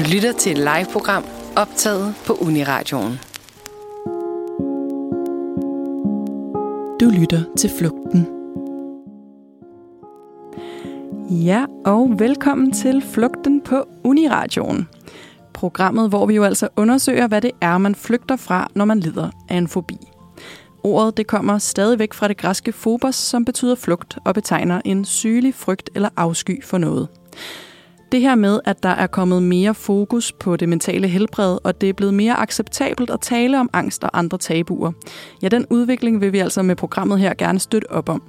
Du lytter til et live-program optaget på Uniradioen. Du lytter til Flugten. Ja, og velkommen til Flugten på Uniradioen. Programmet, hvor vi jo altså undersøger, hvad det er, man flygter fra, når man lider af en fobi. Ordet det kommer stadigvæk fra det græske phobos, som betyder flugt og betegner en sygelig frygt eller afsky for noget. Det her med, at der er kommet mere fokus på det mentale helbred, og det er blevet mere acceptabelt at tale om angst og andre tabuer. Ja, den udvikling vil vi altså med programmet her gerne støtte op om.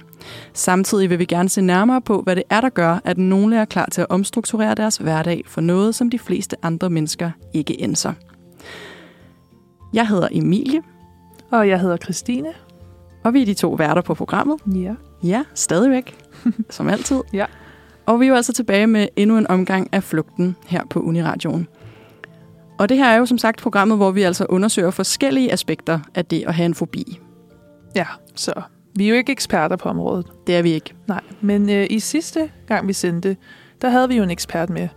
Samtidig vil vi gerne se nærmere på, hvad det er, der gør, at nogle er klar til at omstrukturere deres hverdag for noget, som de fleste andre mennesker ikke ændrer. Jeg hedder Emilie, Og jeg hedder Christine. og vi er de to værter på programmet. Ja. Ja, stadigvæk, som altid. Ja. Og vi er jo altså tilbage med endnu en omgang af flugten her på Uniradioen. Og det her er jo som sagt programmet, hvor vi altså undersøger forskellige aspekter af det at have en fobi. Ja, så vi er jo ikke eksperter på området. Det er vi ikke. Nej, men øh, i sidste gang vi sendte, der havde vi jo en ekspert med.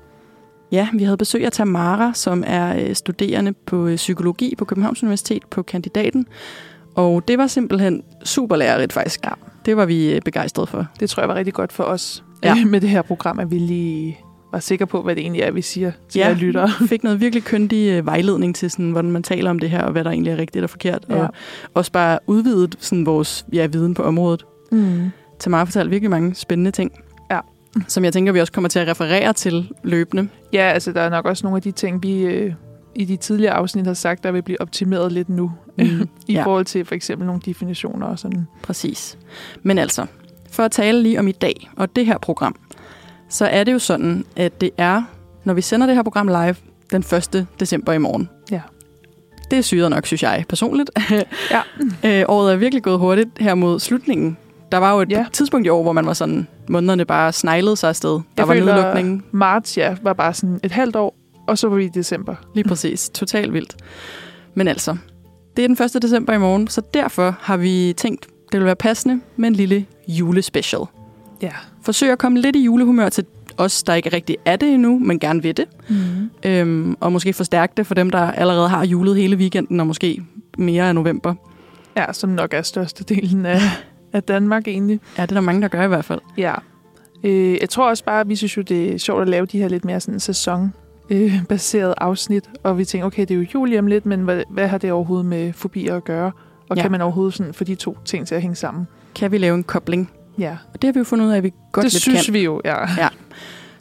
Ja, vi havde besøg af Tamara, som er øh, studerende på øh, psykologi på Københavns Universitet på kandidaten. Og det var simpelthen super lærerigt faktisk. Ja. Det var vi øh, begejstrede for. Det tror jeg var rigtig godt for os Ja. ja. med det her program, at vi lige var sikre på, hvad det egentlig er, vi siger til Ja. jer lyttere. Fik noget virkelig køndig øh, vejledning til, sådan, hvordan man taler om det her, og hvad der egentlig er rigtigt og forkert. Ja. Og også bare udvidet sådan, vores ja, viden på området. Mm. Tamara fortalte virkelig mange spændende ting. Ja. Som jeg tænker, vi også kommer til at referere til løbende. Ja, altså der er nok også nogle af de ting, vi øh, i de tidligere afsnit har sagt, der vil blive optimeret lidt nu. Mm, I ja. forhold til for eksempel nogle definitioner og sådan. Præcis. Men altså, for at tale lige om i dag og det her program, så er det jo sådan, at det er, når vi sender det her program live den 1. december i morgen. Ja. Det er syret nok, synes jeg personligt. Ja. øh, året er virkelig gået hurtigt her mod slutningen. Der var jo et ja. Tidspunkt i år, hvor man var sådan, månederne bare sneglede sig afsted. Der Jeg var nedlukningen. Marts, ja, var bare sådan et halvt år, og så var vi i december. Lige præcis. Totalt vildt. Men altså, det er den 1. december i morgen, så derfor har vi tænkt, det vil være passende med en lille julespecial. Ja. Forsøg at komme lidt i julehumør til os, der ikke rigtig er det endnu, men gerne vil det. Mm. Øhm, og måske forstærke det for dem, der allerede har julet hele weekenden, og måske mere af november. Ja, som nok er størstedelen af, af Danmark egentlig. Ja, det er der mange, der gør i hvert fald. Ja. Øh, jeg tror også bare, at vi synes jo, det er sjovt at lave de her lidt mere sådan sæson øh, baseret afsnit, og vi tænker, okay, det er jo jul om lidt, men hvad, hvad har det overhovedet med fobier at gøre? Og Ja. ja. kan man overhovedet sådan få de to ting til at hænge sammen? Kan vi lave en kobling? Ja, Og det har vi jo fundet ud af, at vi godt det lidt synes kan. vi jo, ja.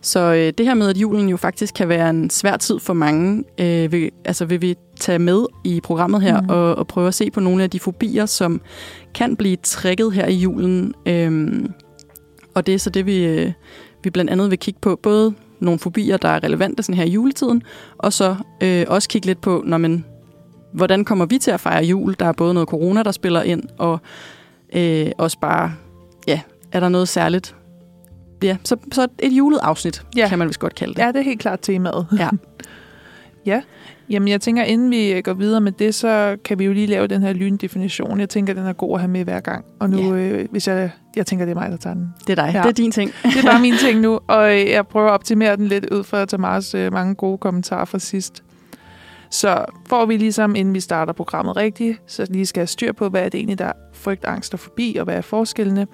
Så øh, det her med, at julen jo faktisk kan være en svær tid for mange, øh, vil, altså vil vi tage med i programmet her mm. Og, og prøve at se på nogle af de fobier, som kan blive trækket her i julen. Øhm, og det er så det, vi, øh, vi blandt andet vil kigge på. Både nogle fobier, der er relevante sådan her i juletiden, og så øh, også kigge lidt på, når man, hvordan kommer vi til at fejre jul? Der er både noget corona, der spiller ind, og øh, også bare, ja, er der noget særligt? Ja, så, så et julet afsnit, ja. Kan man vist godt kalde det. Ja, det er helt klart temaet. Ja. ja. Jamen, jeg tænker, inden vi går videre med det, så kan vi jo lige lave den her lyndefinition. Jeg tænker, den er god at have med hver gang. Og nu, Ja. øh, hvis jeg, jeg tænker, det er mig, der tager den. Det er dig. Ja. Det er din ting. Det er bare mine ting nu, og øh, jeg prøver at optimere den lidt ud fra Tamars øh, mange gode kommentarer fra sidst. Så får vi ligesom, inden vi starter programmet rigtigt, så lige skal have styr på, hvad er det egentlig, der er frygt, angst og forbi, og hvad er forskellene.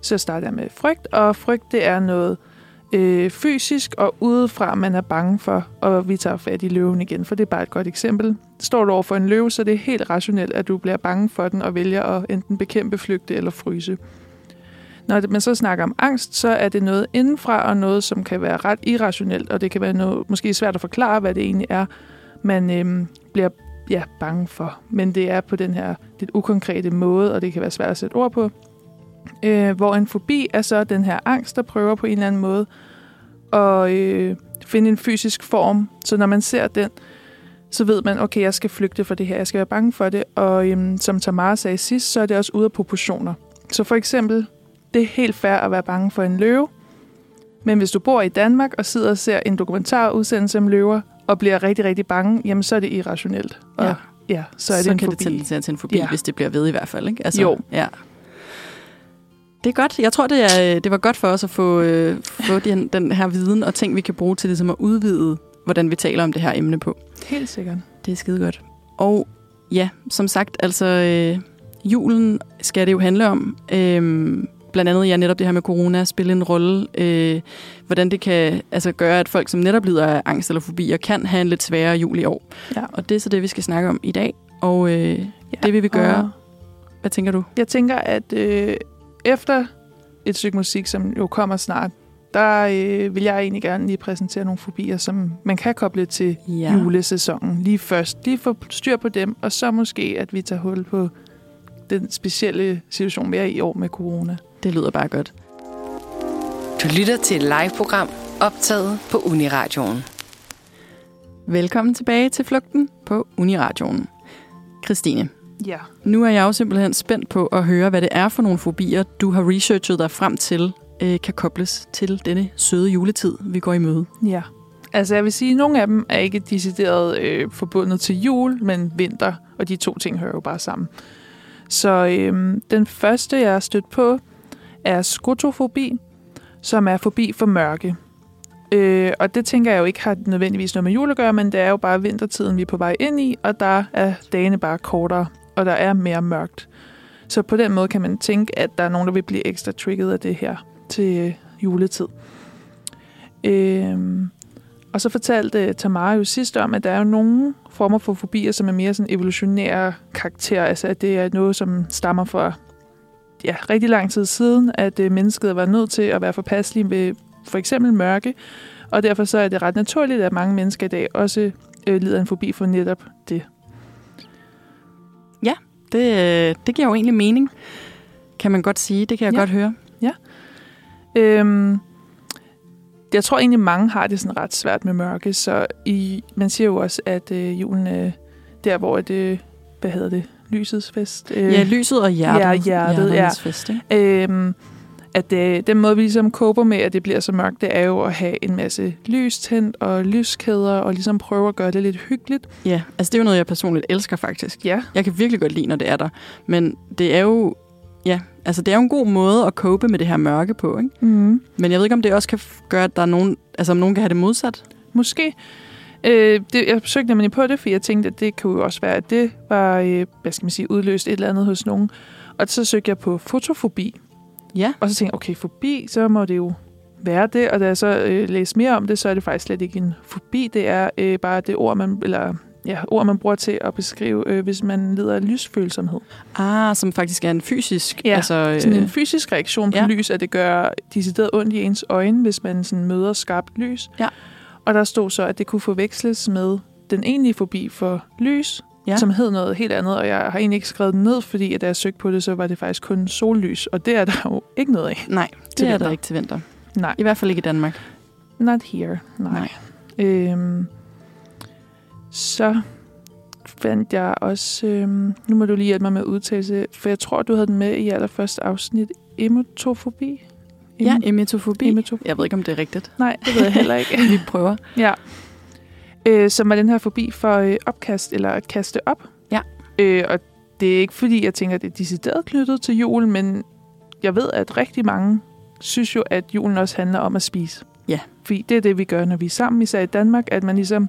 Så starter jeg med frygt, og frygt det er noget øh, fysisk og udefra, man er bange for, og vi tager fat i løven igen, for det er bare et godt eksempel. Står du over for en løve, så det er helt rationelt, at du bliver bange for den og vælger at enten bekæmpe, flygte eller fryse. Når man så snakker om angst, så er det noget indenfra, og noget, som kan være ret irrationelt, og det kan være noget, måske svært at forklare, hvad det egentlig er, man øh, bliver ja, bange for. Men det er på den her lidt ukonkrete måde, og det kan være svært at sætte ord på. Øh, hvor en fobi er så den her angst, der prøver på en eller anden måde at øh, finde en fysisk form. Så når man ser den, så ved man, okay, jeg skal flygte fra det her, jeg skal være bange for det. Og øhm, som Tamara sagde sidst, så er det også ude af proportioner. Så for eksempel, det er helt fair at være bange for en løve, men hvis du bor i Danmark og sidder og ser en dokumentarudsendelse om løver, og bliver rigtig, rigtig bange, jamen så er det irrationelt. Og, Ja. ja så er det så en kan fobi. det tendere til en fobi. Ja. hvis det bliver ved i hvert fald. Ikke? Altså, Jo. Ja. Det er godt. Jeg tror, det, er, det var godt for os at få, øh, få den, den her viden og ting, vi kan bruge til ligesom at udvide hvordan vi taler om det her emne på. Helt sikkert. Det er skide godt. Og ja, som sagt, altså øh, julen skal det jo handle om. Øh, blandt andet ja, netop det her med corona spille en rolle. Øh, hvordan det kan altså, gøre, at folk, som netop lider af angst eller fobier, kan have en lidt sværere jul i år. Ja. Og det er så det, vi skal snakke om i dag. Og øh, ja, det vil vi gøre. Hvad tænker du? jeg tænker, at øh, efter et stykke musik, som jo kommer snart, der øh, vil jeg egentlig gerne lige præsentere nogle fobier, som man kan koble til Ja. julesæsonen lige først. Lige få styr på dem, og så måske, at vi tager hul på den specielle situation, vi er i år med corona. Det lyder bare godt. Du lytter til et live-program optaget på Uniradioen. Velkommen tilbage til Flugten på Uniradioen. Christine, Ja. nu er jeg jo simpelthen spændt på at høre, hvad det er for nogle fobier, du har researchet dig frem til, øh, kan kobles til denne søde juletid, vi går i møde. Ja. Altså jeg vil sige, at nogle af dem er ikke decideret øh, forbundet til jul, men vinter, og de to ting hører jo bare sammen. Så øh, den første, jeg har stødt på, er skotofobi, som er fobi for mørke. Øh, og det tænker jeg jo ikke har nødvendigvis noget med jul at gøre, men det er jo bare vintertiden, vi er på vej ind i, og der er dagene bare kortere, og der er mere mørkt. Så på den måde kan man tænke, at der er nogen, der vil blive ekstra trigget af det her til øh, juletid. Øhm, og så fortalte øh, Tamara jo sidst om, at der er jo nogle former for fobier, som er mere sådan evolutionære karakter. Altså at det er noget, som stammer fra ja, rigtig lang tid siden, at øh, mennesket var nødt til at være forpasselige ved for eksempel mørke. Og derfor så er det ret naturligt, at mange mennesker i dag også øh, lider af en fobi for netop det. Det, øh, det giver jo egentlig mening, kan man godt sige. Det kan jeg Ja. godt høre. Øhm, jeg tror egentlig, mange har det sådan ret svært med mørke, så i, man siger jo også, at øh, julen er der, hvor det, hvad hedder det, lysets fest. Øh, Ja, lyset og hjertet. Ja, hjertet, ja. Fest, ikke? Øhm, at det, den måde, vi ligesom koper med, at det bliver så mørkt, det er jo at have en masse lys tændt og lyskæder, og ligesom prøve at gøre det lidt hyggeligt. Ja, altså det er jo noget, jeg personligt elsker faktisk. Ja, Jeg kan virkelig godt lide, når det er der. Men det er jo, ja, altså det er jo en god måde at cope med det her mørke på, ikke? mm. Men jeg ved ikke, om det også kan gøre, at der er nogen, altså om nogen kan have det modsat. måske. Øh, det, jeg søgte nemlig på det, for jeg tænkte, at det kunne jo også være, at det var, øh, hvad skal man sige, udløst et eller andet hos nogen. Og så søgte jeg på fotofobi, Ja. og så tænkte jeg, okay, fobi, så må det jo være det. Og da jeg så øh, læste mere om det, så er det faktisk slet ikke en fobi. Det er øh, bare det ord, man, eller, ja, ord, man bruger til at beskrive, øh, hvis man lider af lysfølsomhed. Ah, som faktisk er en fysisk, Ja, altså... Sådan en Øh, fysisk reaktion på ja. lys, at det gør decideret ondt i ens øjne, hvis man sådan møder skarpt lys. Ja. Og der stod så, at det kunne forveksles med den egentlige fobi for lys, Ja. som hed noget helt andet, og jeg har egentlig ikke skrevet den ned, fordi at da jeg søgte på det, så var det faktisk kun sollys, og det er der jo ikke noget af. nej, det til er der ikke til vinter. Nej, I hvert fald ikke i Danmark. not here. Nej. Nej. nej. Øhm, så fandt jeg også, øhm, nu må du lige hjælpe mig med udtalelse, for jeg tror, du havde den med i allerførste afsnit, emotofobi. Ja, emetofobi. Emetofobi. Jeg ved ikke, om det er rigtigt. Nej, det ved jeg heller ikke. Vi prøver. ja. Øh, som er den her fobi for øh, opkast, eller at kaste op. Ja. Øh, og det er ikke fordi, jeg tænker, at det er decideret knyttet til julen, men jeg ved, at rigtig mange synes jo, at julen også handler om at spise. Ja. Fordi det er det, vi gør, når vi er sammen, især i Danmark, at man ligesom,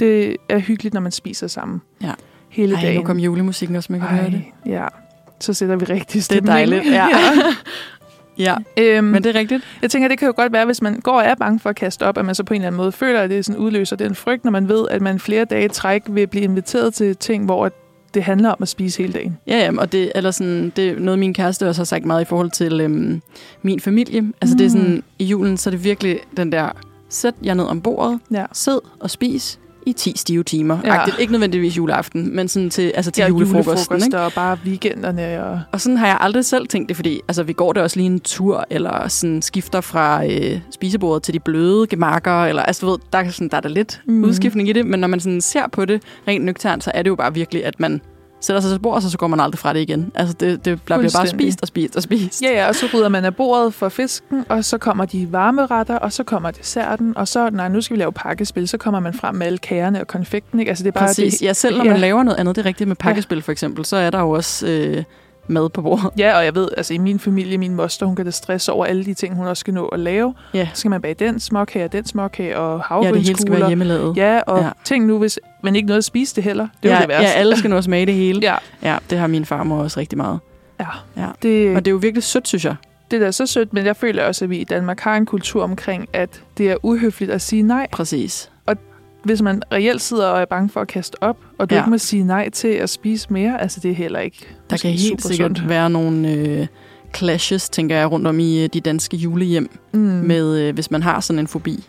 det er hyggeligt, når man spiser sammen. Ja. Hele Ej, dagen. nu kom julemusikken også, man kan høre det. ja. Så sætter vi rigtig Det er stemning. dejligt, ja. ja, Øhm, men det er rigtigt. Jeg tænker, det kan jo godt være, hvis man går og er bange for at kaste op, at man så på en eller anden måde føler, at det sådan udløser den frygt, når man ved, at man flere dage træk vil blive inviteret til ting, hvor det handler om at spise hele dagen. Ja, ja, og det, eller sådan, det er noget, min kæreste også har sagt meget i forhold til øhm, min familie. Altså mm. det er sådan, i julen, så er det virkelig den der, sæt jer ned om bordet, Ja. sid og spis i 10 stive timer. Ja. Ja. Ikke nødvendigvis juleaften, men sådan til, altså til julefrokosten. Ikke? og bare weekenderne. Og... Og sådan har jeg aldrig selv tænkt det, fordi altså, vi går der også lige en tur, eller sådan skifter fra øh, spisebordet til de bløde gemakker, eller altså du ved, der er, sådan, der er der lidt mm. udskiftning i det, men når man sådan ser på det rent nøgternt, så er det jo bare virkelig, at man sætter sig til bordet, og så går man aldrig fra det igen. Altså det, det bliver bare spist og spist og spist. Ja, ja, og så rydder man af bordet for fisken, og så kommer de varme retter, og så kommer desserten, og så, nej, nu skal vi lave pakkespil, så kommer man frem med alle kagerne og konfekten, ikke? Altså det er bare Præcis. det, Ja, selv når ja. man laver noget andet, det er rigtigt med pakkespil for eksempel, så er der jo også øh, mad på bordet. Ja, og jeg ved, altså i min familie, min moster, hun kan da stresse over alle de ting, hun også skal nå at lave. Ja, Så skal man bage den småkage og den småkage og ja det hele skal havgrynskugler. være hjemmelavet. Ja, og Ja. tænk nu, hvis man ikke nåede at spise det heller. Det er ja, jo det værste. ja, alle skal nå at smage det hele. Ja, Ja, det har min farmor også rigtig meget. ja. Ja. Det, Og det er jo virkelig sødt, synes jeg. det er da så sødt, men jeg føler også, at vi i Danmark har en kultur omkring, at det er uhøfligt at sige nej. Præcis. Hvis man reelt sidder og er bange for at kaste op, og du Ja. ikke må sige nej til at spise mere, altså det er heller ikke Der kan helt sikkert sundt. være nogle øh, clashes, tænker jeg, rundt om i øh, de danske julehjem, Mm. med, øh, hvis man har sådan en fobi.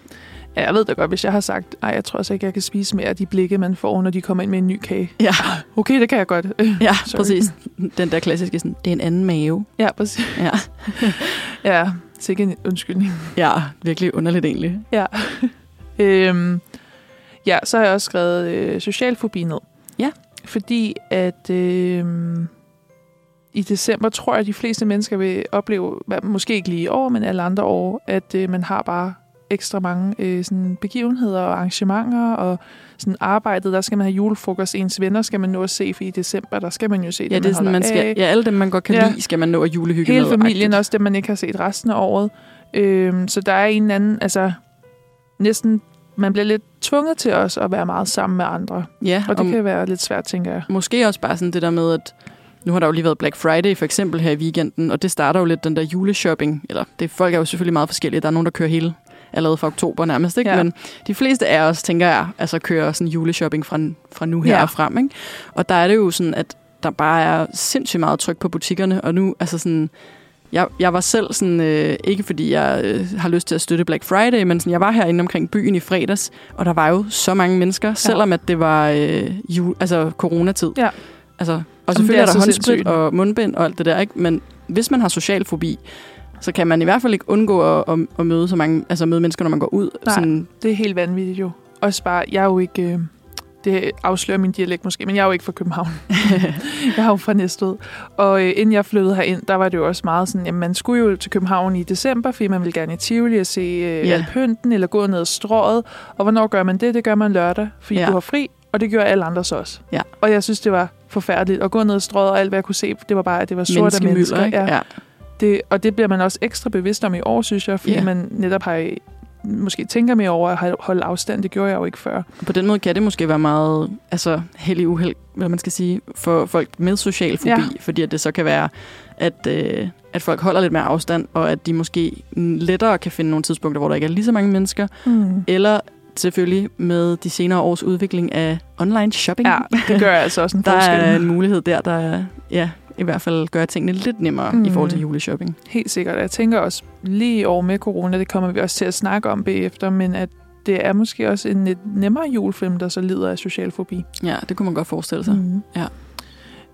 Ja, jeg ved da godt, hvis jeg har sagt, nej, jeg tror altså ikke, jeg kan spise mere af de blikke, man får, når de kommer ind med en ny kage. Ja, Okay, det kan jeg godt. ja præcis. Den der klassiske, sådan, det er en anden mave. ja, præcis. Ja, Ja, sikkert en undskyldning. ja virkelig underligt egentlig. Ja. øhm, ja, så har jeg også skrevet øh, social fobi ned. Ja. Fordi at øh, i december tror jeg, at de fleste mennesker vil opleve, måske ikke lige i år, men alle andre år, at øh, man har bare ekstra mange øh, sådan begivenheder og arrangementer og sådan arbejdet. Der skal man have julefrokost. Ens venner skal man nå at se, for i december, der skal man jo se Ja, dem, det er sådan, man skal, af. ja, alle dem, man godt kan Ja. lide, skal man nå at julehygge Hele med. familien, agtigt. også dem, man ikke har set resten af året. Øhm, så der er en anden, altså næsten, man bliver lidt tvunget til også at være meget sammen med andre. Ja, Og det og kan være lidt svært, tænker jeg. måske også bare sådan det der med, at nu har der jo lige været Black Friday for eksempel her i weekenden, og det starter jo lidt den der juleshopping. Eller det folk er jo selvfølgelig meget forskellige. Der er nogen, der kører hele allerede fra oktober nærmest, ikke? Ja. Men de fleste af os, tænker jeg, altså kører sådan juleshopping fra, fra nu her Ja. og frem, ikke? Og der er det jo sådan, at der bare er sindssygt meget tryk på butikkerne, og nu, altså sådan, jeg, jeg var selv sådan, øh, ikke fordi jeg øh, har lyst til at støtte Black Friday, men sådan, jeg var herinde omkring byen i fredags, og der var jo så mange mennesker, selvom at det var øh, jul, altså coronatid. Ja. Altså, og Jamen, selvfølgelig det er er der håndsprit og mundbind og alt det der, ikke? Men hvis man har social fobi, så kan man i hvert fald ikke undgå at, at, at møde så mange, altså møde mennesker, når man går ud. Nej. Sådan, Det er helt vanvittigt jo. Også bare, jeg er jo ikke... Øh, det afslører min dialekt måske, men jeg er jo ikke fra København. jeg er jo fra Næstved. Og øh, inden jeg flyttede herind, der var det jo også meget sådan, jamen man skulle jo til København i december, fordi man ville gerne i Tivoli og se øh, Ja. alpynten, eller gå ned ad strået. Og hvornår gør man det? Det gør man lørdag, fordi Ja. du har fri, og det gjorde alle andre så også. Ja. Og jeg synes, det var forfærdeligt at gå ned ad strået, og alt hvad jeg kunne se, det var bare, at det var sorte menneskemylder, mennesker. ikke? Ja. Det, og det bliver man også ekstra bevidst om i år, synes jeg, fordi Ja. man netop har måske tænker mere over at holde afstand. Det gjorde jeg jo ikke før. På den måde kan det måske være meget altså, heldig uheld, hvad man skal sige, for folk med social fobi, ja. Fordi at det så kan være, at, øh, at folk holder lidt mere afstand, og at de måske lettere kan finde nogle tidspunkter, hvor der ikke er lige så mange mennesker, Mm. eller selvfølgelig med de senere års udvikling af online shopping. Ja, det gør altså også en der forskel. er en mulighed der, der ja, i hvert fald gør tingene lidt nemmere mm. i Mm. forhold til juleshopping. Helt sikkert. Jeg tænker også lige år med corona, det kommer vi også til at snakke om bagefter, men at det er måske også en lidt nemmere julefilm, der så lider af social fobi. Ja, det kunne man godt forestille sig. Mm. Mm. Ja.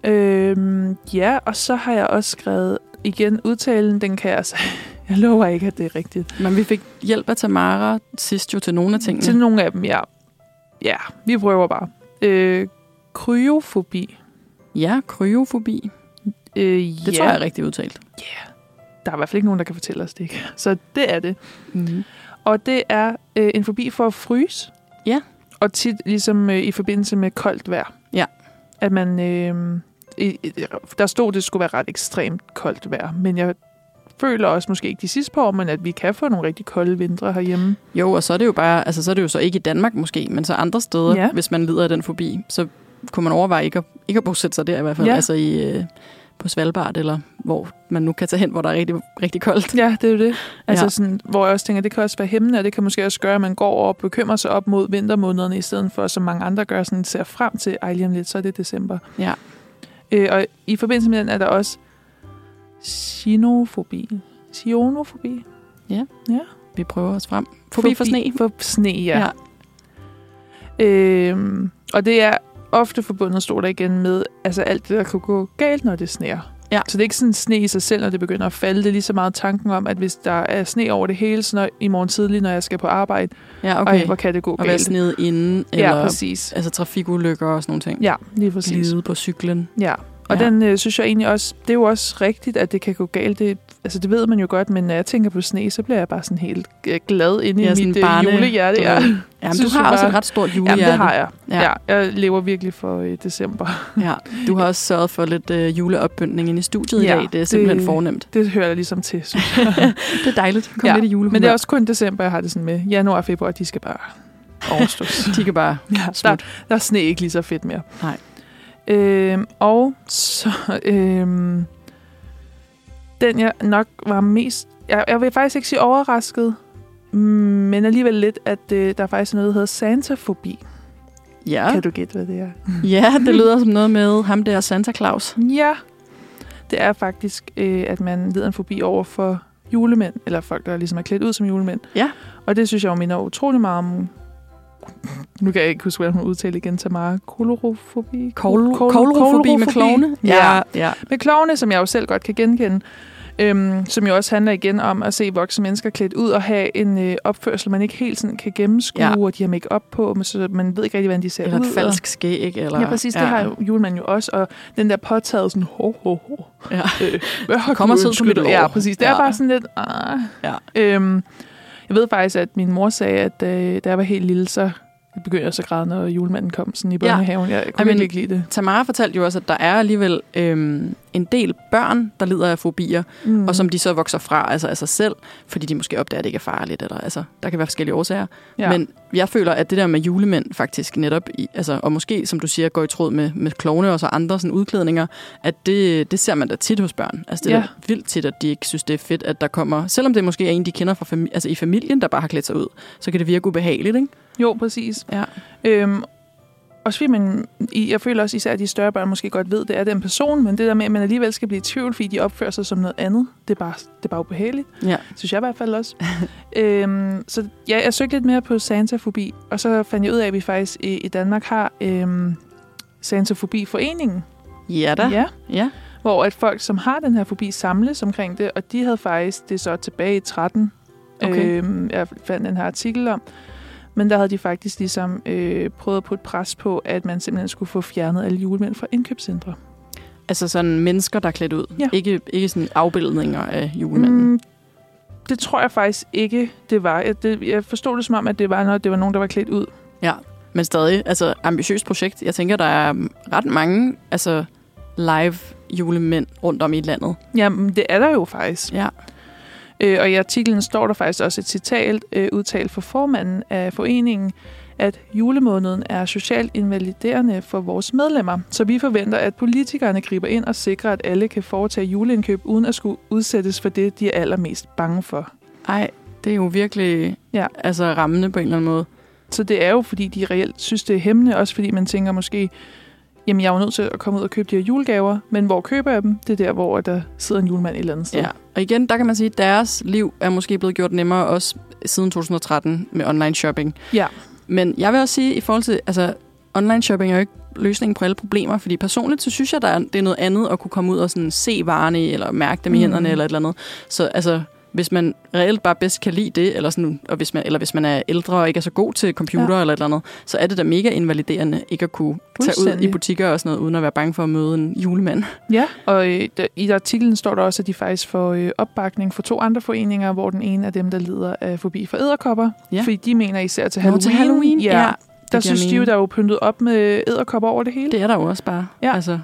Øhm, ja, og så har jeg også skrevet igen udtalen, den kan jeg altså... Jeg lover ikke, at det er rigtigt. Men vi fik hjælp af Tamara sidst jo til nogle af tingene. Til nogle af dem, ja. Ja, vi prøver bare. Øh, kryofobi. Ja, kryofobi. Øh, Det ja. tror jeg er rigtigt udtalt. Der er i hvert fald ikke nogen, der kan fortælle os det ikke. Så det er det. Mm. Og det er øh, en fobi for at fryse. Ja. Og tit ligesom øh, i forbindelse med koldt vejr. Ja. At man... Øh, i, i- der stod, det skulle være ret ekstremt koldt vejr. Men jeg føler også, måske ikke de sidste par år, men at vi kan få nogle rigtig kolde vintre herhjemme. Jo, og så er det jo bare, altså så er det jo så ikke i Danmark måske, men så andre steder, ja. Ja. hvis man lider af den fobi, så kunne man overveje ikke at, ikke at bosætte sig der i hvert fald, ja. Ja. altså i, øh, på Svalbard, eller hvor man nu kan tage hen, hvor der er rigtig, rigtig koldt. Ja, det er jo det. Altså Ja. ja. sådan, hvor jeg også tænker, det kan også være hæmmende, og det kan måske også gøre, at man går over og bekymrer sig op mod vintermånederne, i stedet for, som mange andre gør, sådan ser frem til, ej lige om lidt, så er det december. Ja. Øh, og i forbindelse med den er der også xenofobi. Xenofobi? Vi prøver os frem. Fobi, for sne. For sne, ja. Ja. ja. Øhm, og det er ofte forbundet, står der igen, med altså alt det, der kan gå galt, når det sneer. Ja. Så det er ikke sådan sne i sig selv, når det begynder at falde. Det er lige så meget tanken om, at hvis der er sne over det hele, så når, i morgen tidlig, når jeg skal på arbejde, Ja, okay. ej, hvor kan det gå og være galt. snedet inden, eller Ja, præcis. altså trafikulykker og sådan nogle ting. Ja, lige præcis. Glide på cyklen. Ja. Og Ja. den øh, synes jeg egentlig også, det er jo også rigtigt, at det kan gå galt. Det, altså det ved man jo godt, men når jeg tænker på sne, så bliver jeg bare sådan helt øh, glad inde Ja, i mit øh, barne- julehjerte. Ja. Jamen, du har jeg også bare- et ret stort Jamen, julehjerte. det har jeg. Ja. Ja. Jeg lever virkelig for øh, december. Ja. Du har også sørget for lidt øh, juleopbyndning ind i studiet i Ja, dag. Det er simpelthen det- fornemt. Det hører jeg ligesom til. synes jeg. Det er dejligt. Kom Ja, lidt i julehumør. Men det er også kun december, jeg har det sådan med. Januar og februar, de skal bare overstås. De kan bare ja, der, smut. der er sne ikke lige så fedt mere. Nej. Øhm, og så... Øhm, den, jeg nok var mest... Jeg, jeg vil faktisk ikke sige overrasket, men alligevel lidt, at øh, der er faktisk noget, der hedder Santa-fobi. Ja. Kan du gætte, hvad det er? ja, det lyder som noget med ham der Santa Claus. Ja, det er faktisk, øh, at man lider en fobi over for julemænd, eller folk, der ligesom er klædt ud som julemænd. Ja. Og det synes jeg jo minder utrolig meget om... Nu kan jeg ikke huske, hvordan hun udtaler igen, Tamara. Kolorofobi? Kol- Kol- Kolorofobi med klovne. Ja. ja. Med klovne, som jeg jo selv godt kan genkende. Øhm, som jo også handler igen om at se voksne mennesker klædt ud og have en øh, opførsel, man ikke helt sådan kan gennemskue, Ja. ja. og de har make op på, men så man ved ikke rigtig, hvordan de ser Eller ud. et falsk skæg. Eller, ja, præcis. Det har julemanden jo også. Og den der påtaget sådan, ho, ho, ho. Ja. Øh, hvad har Kommer du ønsket. Ja, præcis. Det er Ja. bare sådan lidt... Ah. Ja. Øhm, jeg ved faktisk, at min mor sagde, at øh, da jeg var helt lille, så begyndte jeg så at græde, når julemanden kom sådan i børnehaven. Jeg kunne virkelig ikke lide det. Tamara fortalte jo også, at der er alligevel øhm, en del børn, der lider af fobier, Mm. og som de så vokser fra altså af sig selv, fordi de måske opdager, at det ikke er farligt. Eller, altså, der kan være forskellige årsager. ja. Men jeg føler, at det der med julemænd faktisk netop, i, altså, og måske, som du siger, går i tråd med, med klovne og så andre sådan, udklædninger, at det, det ser man da tit hos børn. Altså, det er Ja. da vildt tit, at de ikke synes, det er fedt, at der kommer, selvom det måske er en, de kender fra fami- altså, i familien, der bare har klædt sig ud, så kan det virke ubehageligt, ikke? Jo, præcis. Ja. Øhm, fordi man, i- jeg føler også især, at de større børn måske godt ved, at det er den person, men det der med, at man alligevel skal blive i tvivl, fordi de opfører sig som noget andet, det er bare, det er bare ubehageligt. Ja. Synes jeg i hvert fald også. øhm, så ja, jeg søgte lidt mere på Santa-fobi, og så fandt jeg ud af, at vi faktisk i, i Danmark har øhm, Santa-fobi-foreningen. Ja da. Ja, ja. hvor at folk, som har den her fobi, samles omkring det, og de havde faktisk det så tilbage i 13. Okay. Øhm, jeg fandt den her artikel om. Men der havde de faktisk ligesom øh, prøvet at putte pres på, at man simpelthen skulle få fjernet alle julemænd fra indkøbscentre. Altså sådan mennesker, der er klædt ud. Ja. Ikke, ikke sådan afbildninger af julemanden. Mm, det tror jeg faktisk ikke, det var. Jeg, det, jeg forstod det som om, at det var, når det var nogen, der var klædt ud. Ja, men stadig, altså ambitiøst projekt. Jeg tænker, der er ret mange altså, live julemænd rundt om i landet. Jamen, det er der jo faktisk. Ja. Øh, og i artiklen står der faktisk også et citat øh, udtalt for formanden af foreningen, at julemåneden er socialt invaliderende for vores medlemmer. Så vi forventer, at politikerne griber ind og sikrer, at alle kan foretage juleindkøb, uden at skulle udsættes for det, de er allermest bange for. Ej, det er jo virkelig Ja. altså, rammende på en eller anden måde. Så det er jo, fordi de reelt synes, det er hæmmende, også fordi man tænker måske, jamen jeg er jo nødt til at komme ud og købe de her julegaver, men hvor køber jeg dem? Det er der, hvor der sidder en julemand et eller andet sted. Ja. Og igen, der kan man sige, at deres liv er måske blevet gjort nemmere også siden 2013 med online shopping. Ja. Men jeg vil også sige, i forhold til, altså online shopping er jo ikke løsningen på alle problemer, fordi personligt, så synes jeg, der er, det er noget andet at kunne komme ud og sådan se varerne i, eller mærke dem i Mm. hænderne, eller et eller andet. Så altså, hvis man reelt bare bedst kan lide det, eller, sådan, og hvis man, eller hvis man er ældre og ikke er så god til computer Ja. eller et eller andet, så er det da mega invaliderende ikke at kunne tage ud i butikker og sådan noget, uden at være bange for at møde en julemand. Ja, og øh, der, i artiklen står der også, at de faktisk får øh, opbakning for to andre foreninger, hvor den ene er dem, der lider af fobi for æderkopper. Ja. Fordi de mener især til Nå, Halloween. til Halloween, ja. ja. der synes de jo, der er jo pyntet op med æderkopper over det hele. Det er der jo også bare. Ja. Altså,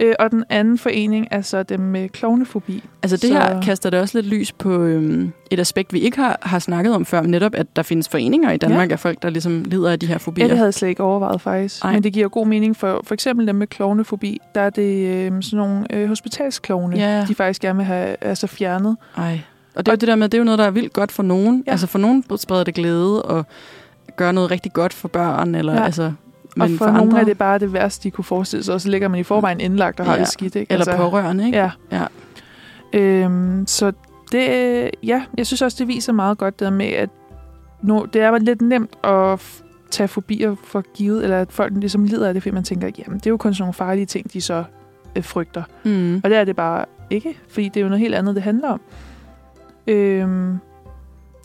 Øh, og den anden forening er så dem med klovnefobi. Altså det Så- her kaster det også lidt lys på øhm, et aspekt, vi ikke har, har snakket om før, netop at der findes foreninger i Danmark ja. af folk, der ligesom lider af de her fobier. Ja, det havde jeg slet ikke overvejet faktisk. Ej. Men det giver god mening for for eksempel dem med klovnefobi. Der er det øh, sådan nogle øh, hospitalsklovne, Ja. de faktisk gerne vil have altså fjernet. Ej. Og det er jo det der med, det er jo noget, der er vildt godt for nogen. Ja. Altså for nogen spreder det glæde og gør noget rigtig godt for børn. Eller, ja. altså, Men og for, for, nogle andre, er det bare det værste, de kunne forestille sig. Og så ligger man i forvejen indlagt og har Ja. det skidt. Ikke? eller pårørende, ikke? Ja. Ja. Øhm, så det, ja, jeg synes også, det viser meget godt det der med, at nu, det er lidt nemt at tage fobier for givet, eller at folk ligesom lider af det, fordi man tænker, jamen det er jo kun sådan nogle farlige ting, de så øh, frygter. Mm. Og det er det bare ikke, fordi det er jo noget helt andet, det handler om. Øhm,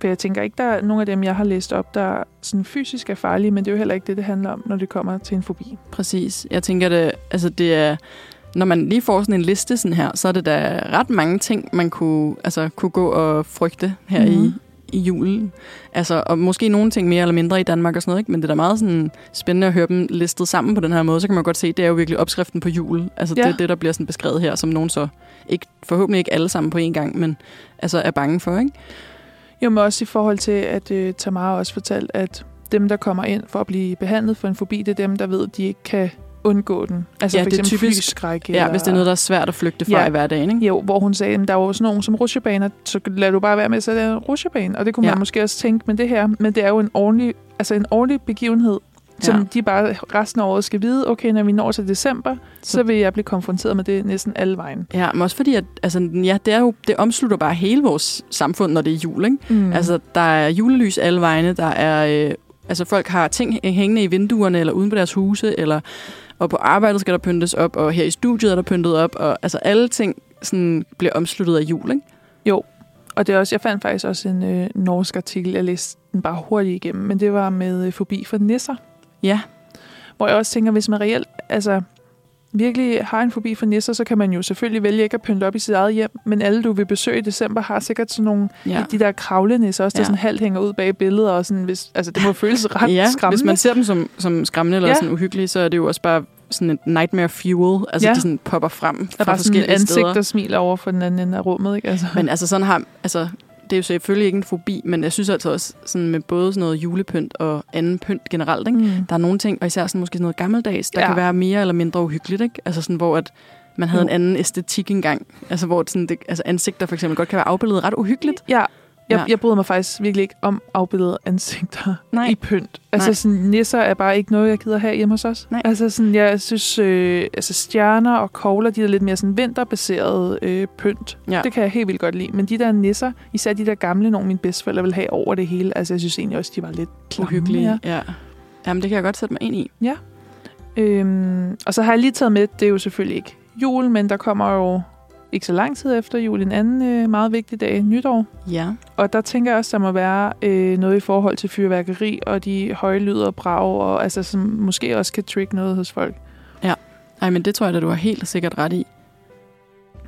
for jeg tænker ikke, der er nogen af dem, jeg har læst op, der sådan fysisk er farlige, men det er jo heller ikke det, det handler om, når det kommer til en fobi. Præcis. Jeg tænker, det, altså det er når man lige får sådan en liste sådan her, så er det da ret mange ting, man kunne, altså, kunne gå og frygte her mm. i, Mhm. i julen. Altså, og måske nogle ting mere eller mindre i Danmark og sådan noget, ikke? men det er da meget sådan spændende at høre dem listet sammen på den her måde. Så kan man godt se, det er jo virkelig opskriften på jul. Altså, Ja. det er det, der bliver sådan beskrevet her, som nogen så ikke, forhåbentlig ikke alle sammen på en gang, men altså er bange for, ikke? Jo, men også i forhold til, at øh, Tamara også fortalt, at dem, der kommer ind for at blive behandlet for en fobi, det er dem, der ved, at de ikke kan undgå den. Altså Ja, for det er eksempel typisk- flyskræk. Ja, hvis det er noget, der er svært at flygte fra Ja. i hverdagen, ikke? Jo, hvor hun sagde, at der er jo sådan nogen som rutsjebaner, så lad du bare være med at sætte en rutsjebane. Og det kunne Ja. man måske også tænke med det her. Men det er jo en ordentlig, altså en ordentlig begivenhed, som Ja. de bare resten af året skal vide, okay, når vi når til december, så, Så- vil jeg blive konfronteret med det næsten alle vejen. Ja, men også fordi, at altså, ja, det, er jo, det omslutter bare hele vores samfund, når det er jul, ikke? Mm. Altså, der er julelys alle vegne, der er... Øh, altså, folk har ting hængende i vinduerne, eller uden på deres huse, eller og på arbejdet skal der pyntes op, og her i studiet er der pyntet op, og altså alle ting sådan, bliver omsluttet af jul, ikke? Jo, og det er også, jeg fandt faktisk også en øh, norsk artikel, jeg læste den bare hurtigt igennem, men det var med øh, fobi for nisser. Ja, Hvor jeg også tænker, hvis man reelt altså, virkelig har en fobi for nisser, så kan man jo selvfølgelig vælge ikke at pynte op i sit eget hjem, men alle, du vil besøge i december, har sikkert sådan nogle, ja. ja. de der kravlenisser også, der Ja. sådan halvt hænger ud bag billeder, og sådan, hvis, altså det må føles ret ja, skræmmende. hvis man ser dem som, som skræmmende eller Ja. sådan uhyggelige, så er det jo også bare sådan et nightmare fuel. Altså, Ja. de sådan popper frem der er fra bare sådan et forskellige ansigt, steder. der smiler over for den anden ende af rummet, ikke? Altså. Men altså sådan har, altså, det er jo selvfølgelig ikke en fobi, men jeg synes altså også sådan med både sådan noget julepynt og anden pynt generelt, ikke? Mm. Der er nogle ting, og især sådan måske sådan noget gammeldags, der ja. Kan være mere eller mindre uhyggeligt, ikke? Altså sådan, hvor at man havde Jo. en anden æstetik engang. Altså hvor sådan, det, altså ansigter for eksempel godt kan være afbildet ret uhyggeligt. Ja, jeg, Ja. ja. jeg bryder mig faktisk virkelig ikke om afbildede ansigter Nej. i pynt. Altså Nej. sådan, nisser er bare ikke noget, jeg gider have hjemme hos os. Nej. Altså sådan, jeg synes, øh, altså stjerner og kogler, de er lidt mere sådan vinterbaserede øh, pynt. Ja. Det kan jeg helt vildt godt lide. Men de der nisser, især de der gamle, nogle mine bedsteforældre vil have over det hele. Altså jeg synes egentlig også, de var lidt klamme. Uhyggelige. Ja. Ja. Jamen, det kan jeg godt sætte mig ind i. Øhm, og så har jeg lige taget med, det er jo selvfølgelig ikke jul, men der kommer jo ikke så lang tid efter jul en anden øh, meget vigtig dag, nytår. Ja. Og der tænker jeg også, der må være øh, noget i forhold til fyrværkeri og de høje lyder og brag, og, altså, som måske også kan trigge noget hos folk. Ej, men det tror jeg da, du har helt sikkert ret i.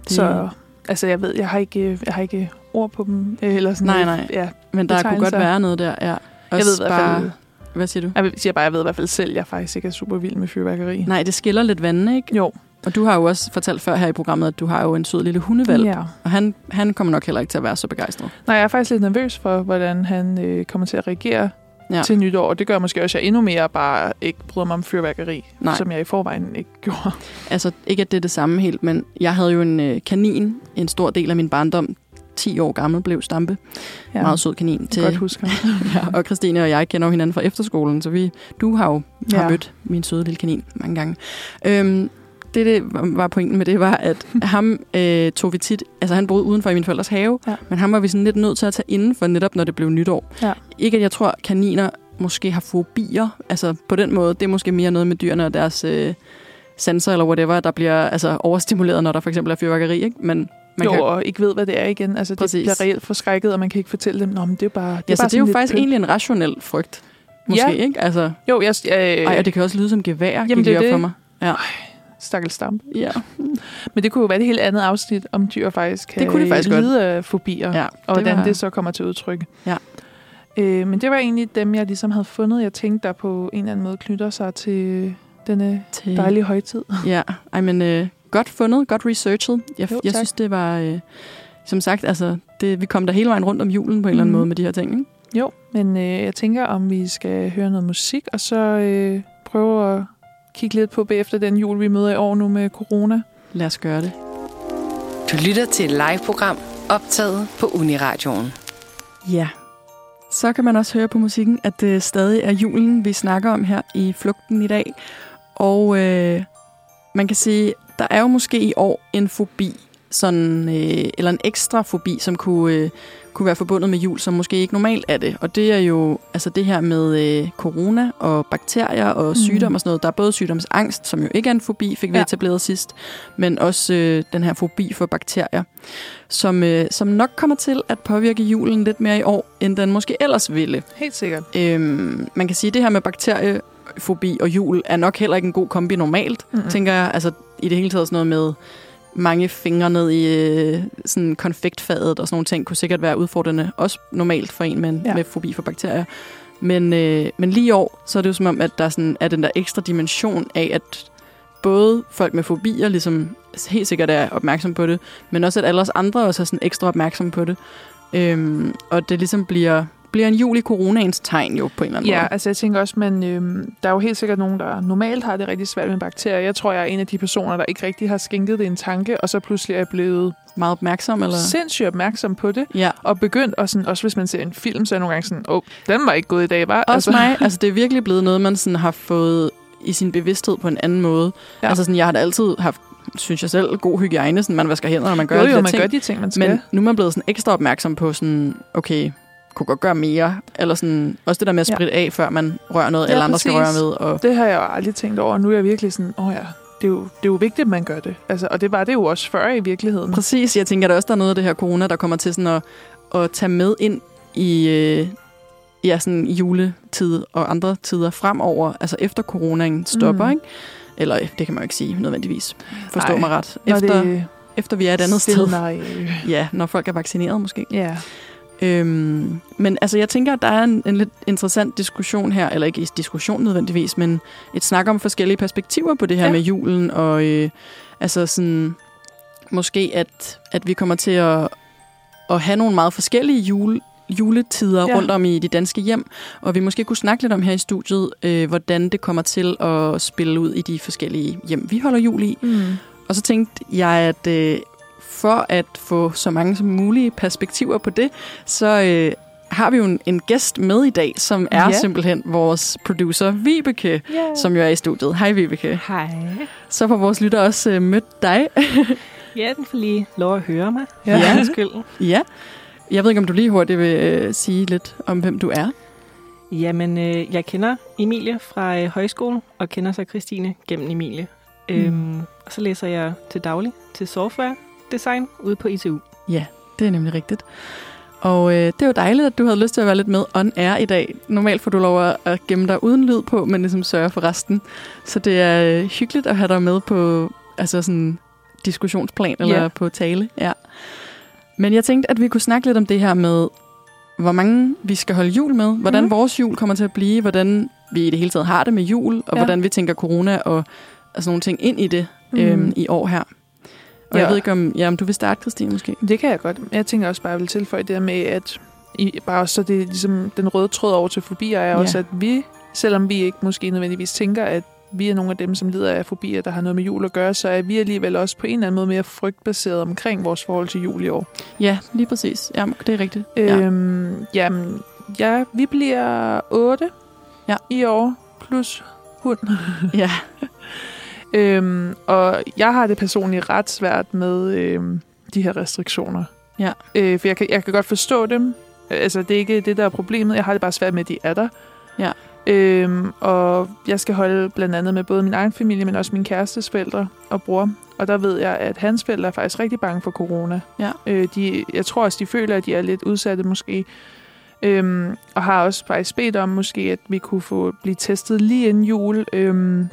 Det- Så altså, jeg ved, jeg har ikke, jeg har ikke ord på dem. øh, Eller sådan Nej, nej. Ja, Men der kunne godt være noget der, ja. jeg Også ved i hvert fald, bare, Hvad siger du? jeg siger bare, jeg ved i hvert fald selv, jeg faktisk ikke er super vild med fyrværkeri. Nej, det skiller lidt vandene, ikke? Jo. Og du har jo også fortalt før her i programmet, at du har jo en sød lille hundevalg. Ja. Og han, han kommer nok heller ikke til at være så begejstret. Nej, jeg er faktisk lidt nervøs for, hvordan han øh, kommer til at reagere Ja. til nytår. Og det gør måske også, at jeg endnu mere bare ikke bryder mig om fyrværkeri, Nej. som jeg i forvejen ikke gjorde. Altså, ikke at det er det samme helt, men jeg havde jo en øh, kanin, en stor del af min barndom, 10 år gammel, blev Stampe. Ja. Meget sød kanin. Til, godt huske ham. ja, og Christine og jeg kender jo hinanden fra efterskolen, så vi, du har jo har Ja. mødt min søde lille kanin mange gange. Øhm, det, det var pointen med det, var, at ham øh, tog vi tit... Altså, han boede udenfor i min forældres have, Ja. men ham var vi sådan lidt nødt til at tage indenfor, netop når det blev nytår. Ja. Ikke, at jeg tror, kaniner måske har fobier. Altså, på den måde, det er måske mere noget med dyrene og deres øh, sanser eller whatever, der bliver altså, overstimuleret, når der for eksempel er fyrværkeri, ikke? Men man jo, kan, og ikke ved, hvad det er igen. Altså, det Præcis. bliver reelt forskrækket, og man kan ikke fortælle dem, Nå, men det er bare det ja, så bare det er jo faktisk pynt." egentlig en rationel frygt. Måske, Ja. ikke? Altså, Jo, jeg... Øh, ej, og det kan også lyde som gevær, Jamen, gik det er op det. for mig. Stakkels stamp. Ja. Men det kunne jo være det helt andet afsnit, om dyr faktisk kan Det kunne det faktisk godt. lide af fobier, ja og hvordan var- det, det så kommer til udtryk. Ja. Øh, men det var egentlig dem, jeg ligesom havde fundet. Jeg tænkte, der på en eller anden måde knytter sig til denne til, dejlige højtid. Ja, ej, men øh, godt fundet, godt researchet. Jeg, Jo, jeg synes, det var, øh, som sagt, altså, det, vi kom der hele vejen rundt om julen på en eller anden Mhm. måde med de her ting. Ikke? Jo, men øh, jeg tænker, om vi skal høre noget musik, og så øh, prøve at kigge lidt på bagefter den jul, vi møder i år nu med corona. Lad os gøre det. Du lytter til et live-program optaget på Uniradioen. Ja. Så kan man også høre på musikken, at det stadig er julen, vi snakker om her i Flugten i dag. Og øh, man kan sige, der er jo måske i år en fobi, sådan, øh, eller en ekstra fobi, som kunne, øh, kunne være forbundet med jul, som måske ikke normalt er det. Og det er jo altså det her med øh, corona og bakterier og Mhm. sygdom og sådan noget. Der er både sygdomsangst, som jo ikke er en fobi, fik vi Ja. etableret sidst, men også øh, den her fobi for bakterier, som, øh, som nok kommer til at påvirke julen lidt mere i år, end den måske ellers ville. Helt sikkert. Øhm, man kan sige, at det her med bakteriefobi og jul er nok heller ikke en god kombi normalt, Mm-mm. tænker jeg. Altså, i det hele taget sådan noget med mange fingre ned i øh, sådan konfektfadet og sådan nogle ting, kunne sikkert være udfordrende, også normalt for en med, ja. Med fobi for bakterier. Men, øh, men lige i år, så er det jo som om, at der sådan er den der ekstra dimension af, at både folk med fobier ligesom helt sikkert er opmærksom på det, men også at alle os andre også er sådan ekstra opmærksom på det. Øhm, og det ligesom bliver, bliver en jul i coronaens tegn jo på en eller anden Ja, måde. altså jeg tænker også, men øhm, der er jo helt sikkert nogen, der normalt har det rigtig svært med bakterier. Jeg tror, jeg er en af de personer, der ikke rigtig har skænket det en tanke, og så pludselig er blevet Meget opmærksom, eller? sindssygt opmærksom på det. Ja. Og begyndt, og sådan, også hvis man ser en film, så er jeg nogle gange sådan, åh, oh, den var ikke gået i dag, var. Også mig. Altså, det er virkelig blevet noget, man sådan har fået i sin bevidsthed på en anden måde. Ja. Ja. Altså, sådan, jeg har da altid haft, synes jeg selv, god hygiejne. Sådan, man vasker hænder, når man gør Jo, de jo, der man ting. gør de ting, man skal. Men nu er man blevet sådan ekstra opmærksom på sådan, okay, kunne godt gøre mere. Eller sådan, også det der med at Ja. spritte af, før man rører noget, Ja, eller andre skal præcis. røre med. Og, Det har jeg jo aldrig tænkt over. Nu er jeg virkelig sådan, åh oh ja, det er, jo, det er jo vigtigt, at man gør det. Altså, og det var det jo også før i virkeligheden. Præcis, jeg tænker, der også der er noget af det her corona, der kommer til sådan at, at tage med ind i øh, ja, sådan juletid og andre tider fremover, altså efter coronaen stopper, Mm. ikke? Eller det kan man jo ikke sige nødvendigvis. Forstå Nej, mig ret. Efter, det efter vi er et andet sted. af. Ja, når folk er vaccineret måske. Ja. Øhm, men altså, jeg tænker, at der er en, en lidt interessant diskussion her, eller ikke diskussion nødvendigvis, men et snak om forskellige perspektiver på det her ja. Med julen, og øh, altså sådan, måske at, at vi kommer til at, at have nogle meget forskellige jule, juletider. Ja. rundt om i de danske hjem, og vi måske kunne snakke lidt om her i studiet, øh, hvordan det kommer til at spille ud i de forskellige hjem, vi holder jul i. Mm. Og så tænkte jeg, at øh, for at få så mange som mulige perspektiver på det, så øh, har vi jo en, en gæst med i dag, som er Ja. simpelthen vores producer Vibeke, Yeah. som jo er i studiet. Hej Vibeke. Hej. Så får vores lytter også øh, mødt dig. Ja, den får lige lov at høre mig. Ja. For Undskyld. ja. Jeg ved ikke, om du lige hurtigt vil øh, sige lidt om, hvem du er. Jamen, øh, jeg kender Emilie fra øh, højskolen, og kender så Christine gennem Emilie. Mm. Øhm, og så læser jeg til daglig til software design ude på ITU. Ja, det er nemlig rigtigt. Og øh, det er jo dejligt, at du havde lyst til at være lidt med on air i dag. Normalt får du lov at- gemme dig uden lyd på, men ligesom sørge for resten. Så det er øh, hyggeligt at have dig med på altså sådan diskussionsplan eller Ja. på tale. Ja. Men jeg tænkte, at vi kunne snakke lidt om det her med, hvor mange vi skal holde jul med, hvordan Mhm. vores jul kommer til at blive, hvordan vi i det hele taget har det med jul, og Ja. hvordan vi tænker corona og, og sådan nogle ting ind i det Mm. øhm, i år her. Og ja. jeg ved ikke, om, ja, om du vil starte, Christine, måske? Det kan jeg godt. Jeg tænker også bare, at jeg vil tilføje det her med, at i, bare så det er ligesom den røde tråd over til fobier, er Ja. også, at vi, selvom vi ikke måske nødvendigvis tænker, at vi er nogle af dem, som lider af fobier, der har noget med jul at gøre, så er vi alligevel også på en eller anden måde mere frygtbaseret omkring vores forhold til jul i år. Ja, lige præcis. Ja, det er rigtigt. Ja. Ja. Øhm, jamen, ja, vi bliver 8 Ja. i år, plus hund. ja. Øhm, og jeg har det personligt ret svært med øhm, de her restriktioner. Ja. Øh, for jeg kan, jeg kan godt forstå dem. Altså, det er ikke det, der er problemet. Jeg har det bare svært med, at de er der. Ja. Øhm, og jeg skal holde blandt andet med både min egen familie, men også min kærestes forældre og bror. Og der ved jeg, at hans forældre er faktisk rigtig bange for corona. Ja. Øh, de, jeg tror også, de føler, at de er lidt udsatte måske. Øhm, og har også faktisk bedt om måske, at vi kunne få blive testet lige inden jul. Øhm,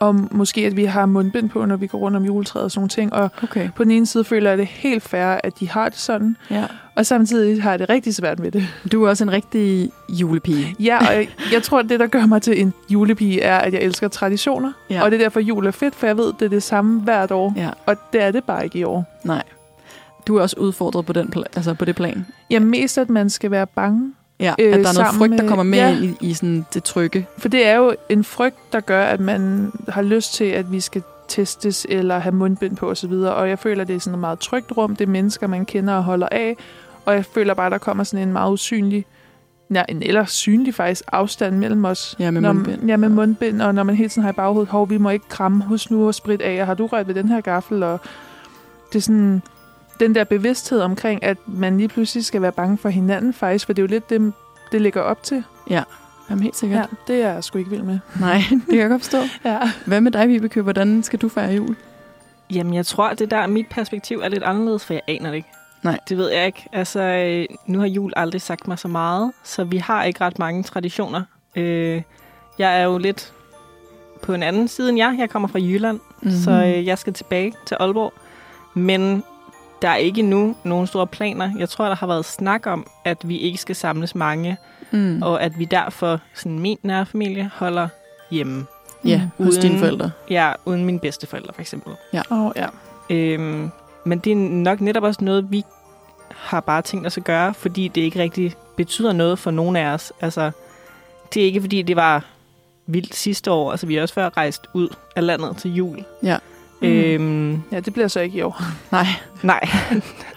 og måske, at vi har mundbind på, når vi går rundt om juletræet og sådan nogle ting. Og Okay. på den ene side føler jeg det helt fair, at de har det sådan. Ja. Og samtidig har jeg det rigtig svært med det. Du er også en rigtig julepige. Ja, og jeg, jeg tror, at det, der gør mig til en julepige, er, at jeg elsker traditioner. Ja. Og det er derfor, jul er fedt, for jeg ved, det er det samme hvert år. Ja, Og det er det bare ikke i år. nej. Du er også udfordret på, den pla- altså på det plan. Ja, mest at man skal være bange. Ja, Øh, at der er noget frygt, der kommer med ja. i, i sådan det trygge. For det er jo en frygt, der gør, at man har lyst til, at vi skal testes eller have mundbind på osv. Og jeg føler, at det er sådan et meget trygt rum. Det er mennesker, man kender og holder af. Og jeg føler bare, at der kommer sådan en meget usynlig, ja, en eller synlig faktisk afstand mellem os. Ja, med når, mundbind. Ja, med mundbind, og når man hele tiden har i baghovedet, hov, vi må ikke kramme, husk nu og sprit af, og har du rørt ved den her gaffel? Og det er sådan den der bevidsthed omkring, at man lige pludselig skal være bange for hinanden faktisk, for det er jo lidt det, det ligger op til. Jamen helt sikkert. Ja, det er jeg sgu ikke vild med. Nej, det kan jeg godt forstå. Ja. Hvad med dig, Vibeke? Hvordan skal du fejre jul? Jamen, jeg tror, at det der mit perspektiv er lidt anderledes, for jeg aner det ikke. Nej. Det ved jeg ikke. Altså, øh, nu har jul aldrig sagt mig så meget, så vi har ikke ret mange traditioner. Øh, jeg er jo lidt på en anden side end jer. Jeg kommer fra Jylland, Mhm. så øh, jeg skal tilbage til Aalborg. Men der er ikke nu nogen store planer. Jeg tror, der har været snak om, at vi ikke skal samles mange, mm. og at vi derfor, sådan min nære familie, holder hjemme. ja, hos uden- dine forældre. Ja, uden mine bedsteforældre for eksempel. Åh, oh, ja. Øhm, men det er nok netop også noget, vi har bare tænkt os at gøre, fordi det ikke rigtig betyder noget for nogen af os. Altså, det er ikke fordi, det var vildt sidste år. Altså, vi har også før rejst ud af landet til jul. Ja. Mm. Øhm, Ja, det bliver så ikke i år. Nej. nej,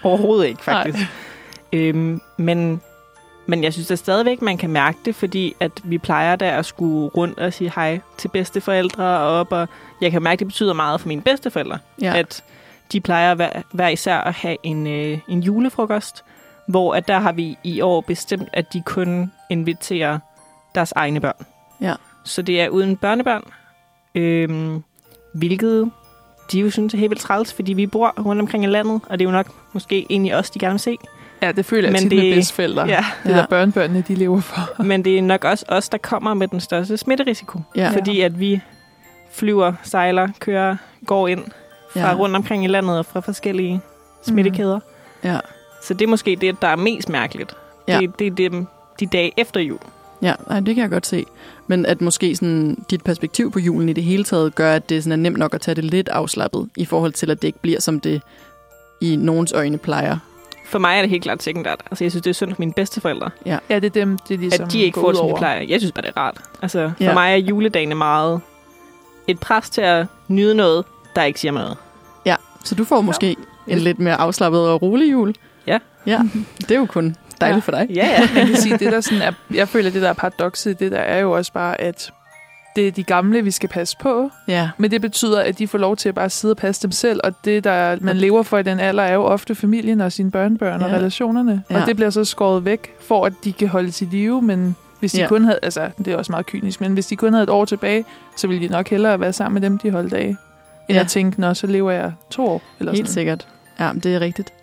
overhovedet ikke faktisk. Øhm, men, men jeg synes at stadigvæk, man kan mærke det, fordi at vi plejer da at skulle rundt og sige hej til bedsteforældre og op, og jeg kan mærke, at det betyder meget for mine bedsteforældre Ja. at de plejer hver, hver især at have en, øh, en julefrokost, hvor at der har vi i år bestemt, at de kun inviterer deres egne børn. Ja. Så det er uden børnebørn, øhm, hvilket de jo synes er helt vildt træls, fordi vi bor rundt omkring i landet, og det er jo nok måske egentlig os, de gerne vil se. Ja, det føler jeg Men tit det- med bedstforældre. Ja. Det der børnebørnene, de lever for. Men det er nok også os, der kommer med den største smitterisiko. Ja. Fordi at vi flyver, sejler, kører, går ind fra Ja. rundt omkring i landet og fra forskellige smittekæder. Ja. Så det er måske det, der er mest mærkeligt. Ja. Det, det er dem, de dage efter jul. Ja, nej, det kan jeg godt se. Men at måske sådan, dit perspektiv på julen i det hele taget gør, at det sådan er nemt nok at tage det lidt afslappet, i forhold til, at det ikke bliver, som det i nogens øjne plejer. For mig er det helt klart sekundært. Altså, jeg synes, det er synd for mine bedsteforældre, Ja, det er dem, det er ligesom at de ikke går får det, som de plejer. Jeg synes bare, det er rart. Altså, for Ja. mig er juledagene meget et pres til at nyde noget, der ikke siger mig noget. Så du får måske en lidt mere afslappet og rolig jul. Ja. Ja, det er jo kun dejligt Ja. for dig. Ja, ja. Man kan sige, det der sådan er, jeg føler, det der er paradokset, i det der er jo også bare, at det er de gamle, vi skal passe på, Ja, men det betyder, at de får lov til at bare sidde og passe dem selv, og det, der man lever for i den alder, er jo ofte familien og sine børnebørn og Ja. relationerne, Ja. og det bliver så skåret væk, for at de kan holde til live, men hvis de Ja. kun havde, altså det er også meget kynisk, men hvis de kun havde et år tilbage, så ville de nok hellere være sammen med dem, de holdt af, end Ja. at tænke, nå, så lever jeg to år. Eller helt sådan. sikkert. Ja, det er rigtigt.